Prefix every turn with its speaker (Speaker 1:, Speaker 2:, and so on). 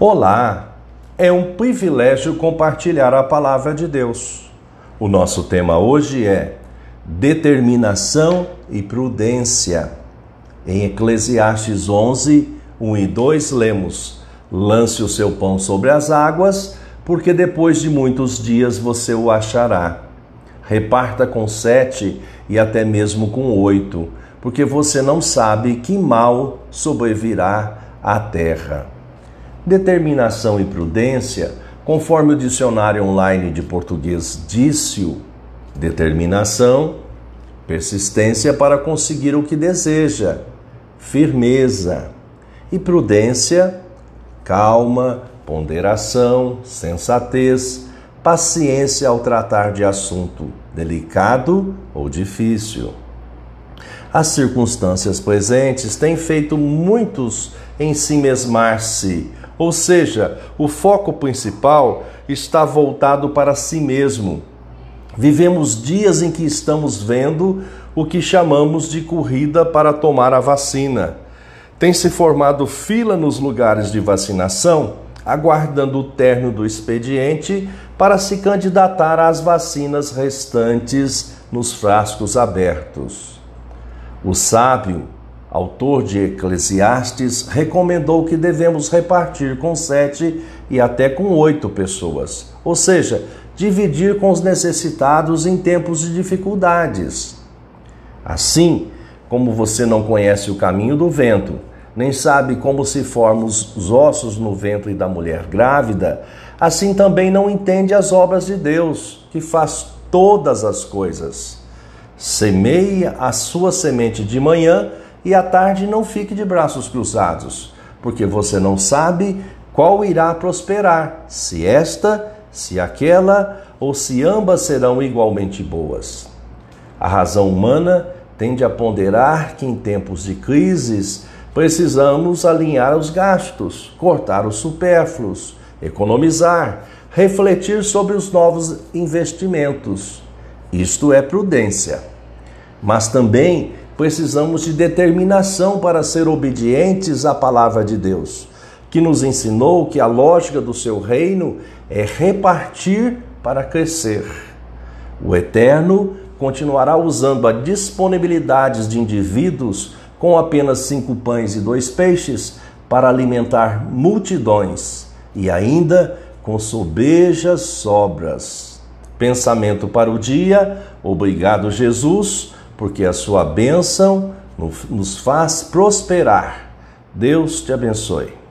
Speaker 1: Olá! É um privilégio compartilhar a palavra de Deus. O nosso tema hoje é determinação e prudência. Em Eclesiastes 11, 1 e 2, lemos: Lance o seu pão sobre as águas, porque depois de muitos dias você o achará. Reparta com sete e até mesmo com oito, porque você não sabe que mal sobrevirá à terra. Determinação e prudência, conforme o dicionário online de português disse determinação, persistência para conseguir o que deseja, firmeza, e prudência, calma, ponderação, sensatez, paciência ao tratar de assunto delicado ou difícil. As circunstâncias presentes têm feito muitos em si mesmar-se ou seja, o foco principal está voltado para si mesmo. Vivemos dias em que estamos vendo o que chamamos de corrida para tomar a vacina. Tem se formado fila nos lugares de vacinação, aguardando o término do expediente para se candidatar às vacinas restantes nos frascos abertos. O sábio autor de Eclesiastes, recomendou que devemos repartir com sete e até com oito pessoas, ou seja, dividir com os necessitados em tempos de dificuldades. Assim, como você não conhece o caminho do vento, nem sabe como se formam os ossos no ventre da mulher grávida, assim também não entende as obras de Deus, que faz todas as coisas. Semeia a sua semente de manhã e à tarde não fique de braços cruzados, porque você não sabe qual irá prosperar, se esta, se aquela ou se ambas serão igualmente boas. A razão humana tende a ponderar que em tempos de crises precisamos alinhar os gastos, cortar os supérfluos, economizar, refletir sobre os novos investimentos. Isto é prudência. Mas também precisamos de determinação para ser obedientes à palavra de Deus, que nos ensinou que a lógica do seu reino é repartir para crescer. O Eterno continuará usando a disponibilidade de indivíduos com apenas cinco pães e dois peixes para alimentar multidões e ainda com sobejas sobras. Pensamento para o dia. Obrigado, Jesus porque a sua bênção nos faz prosperar. Deus te abençoe.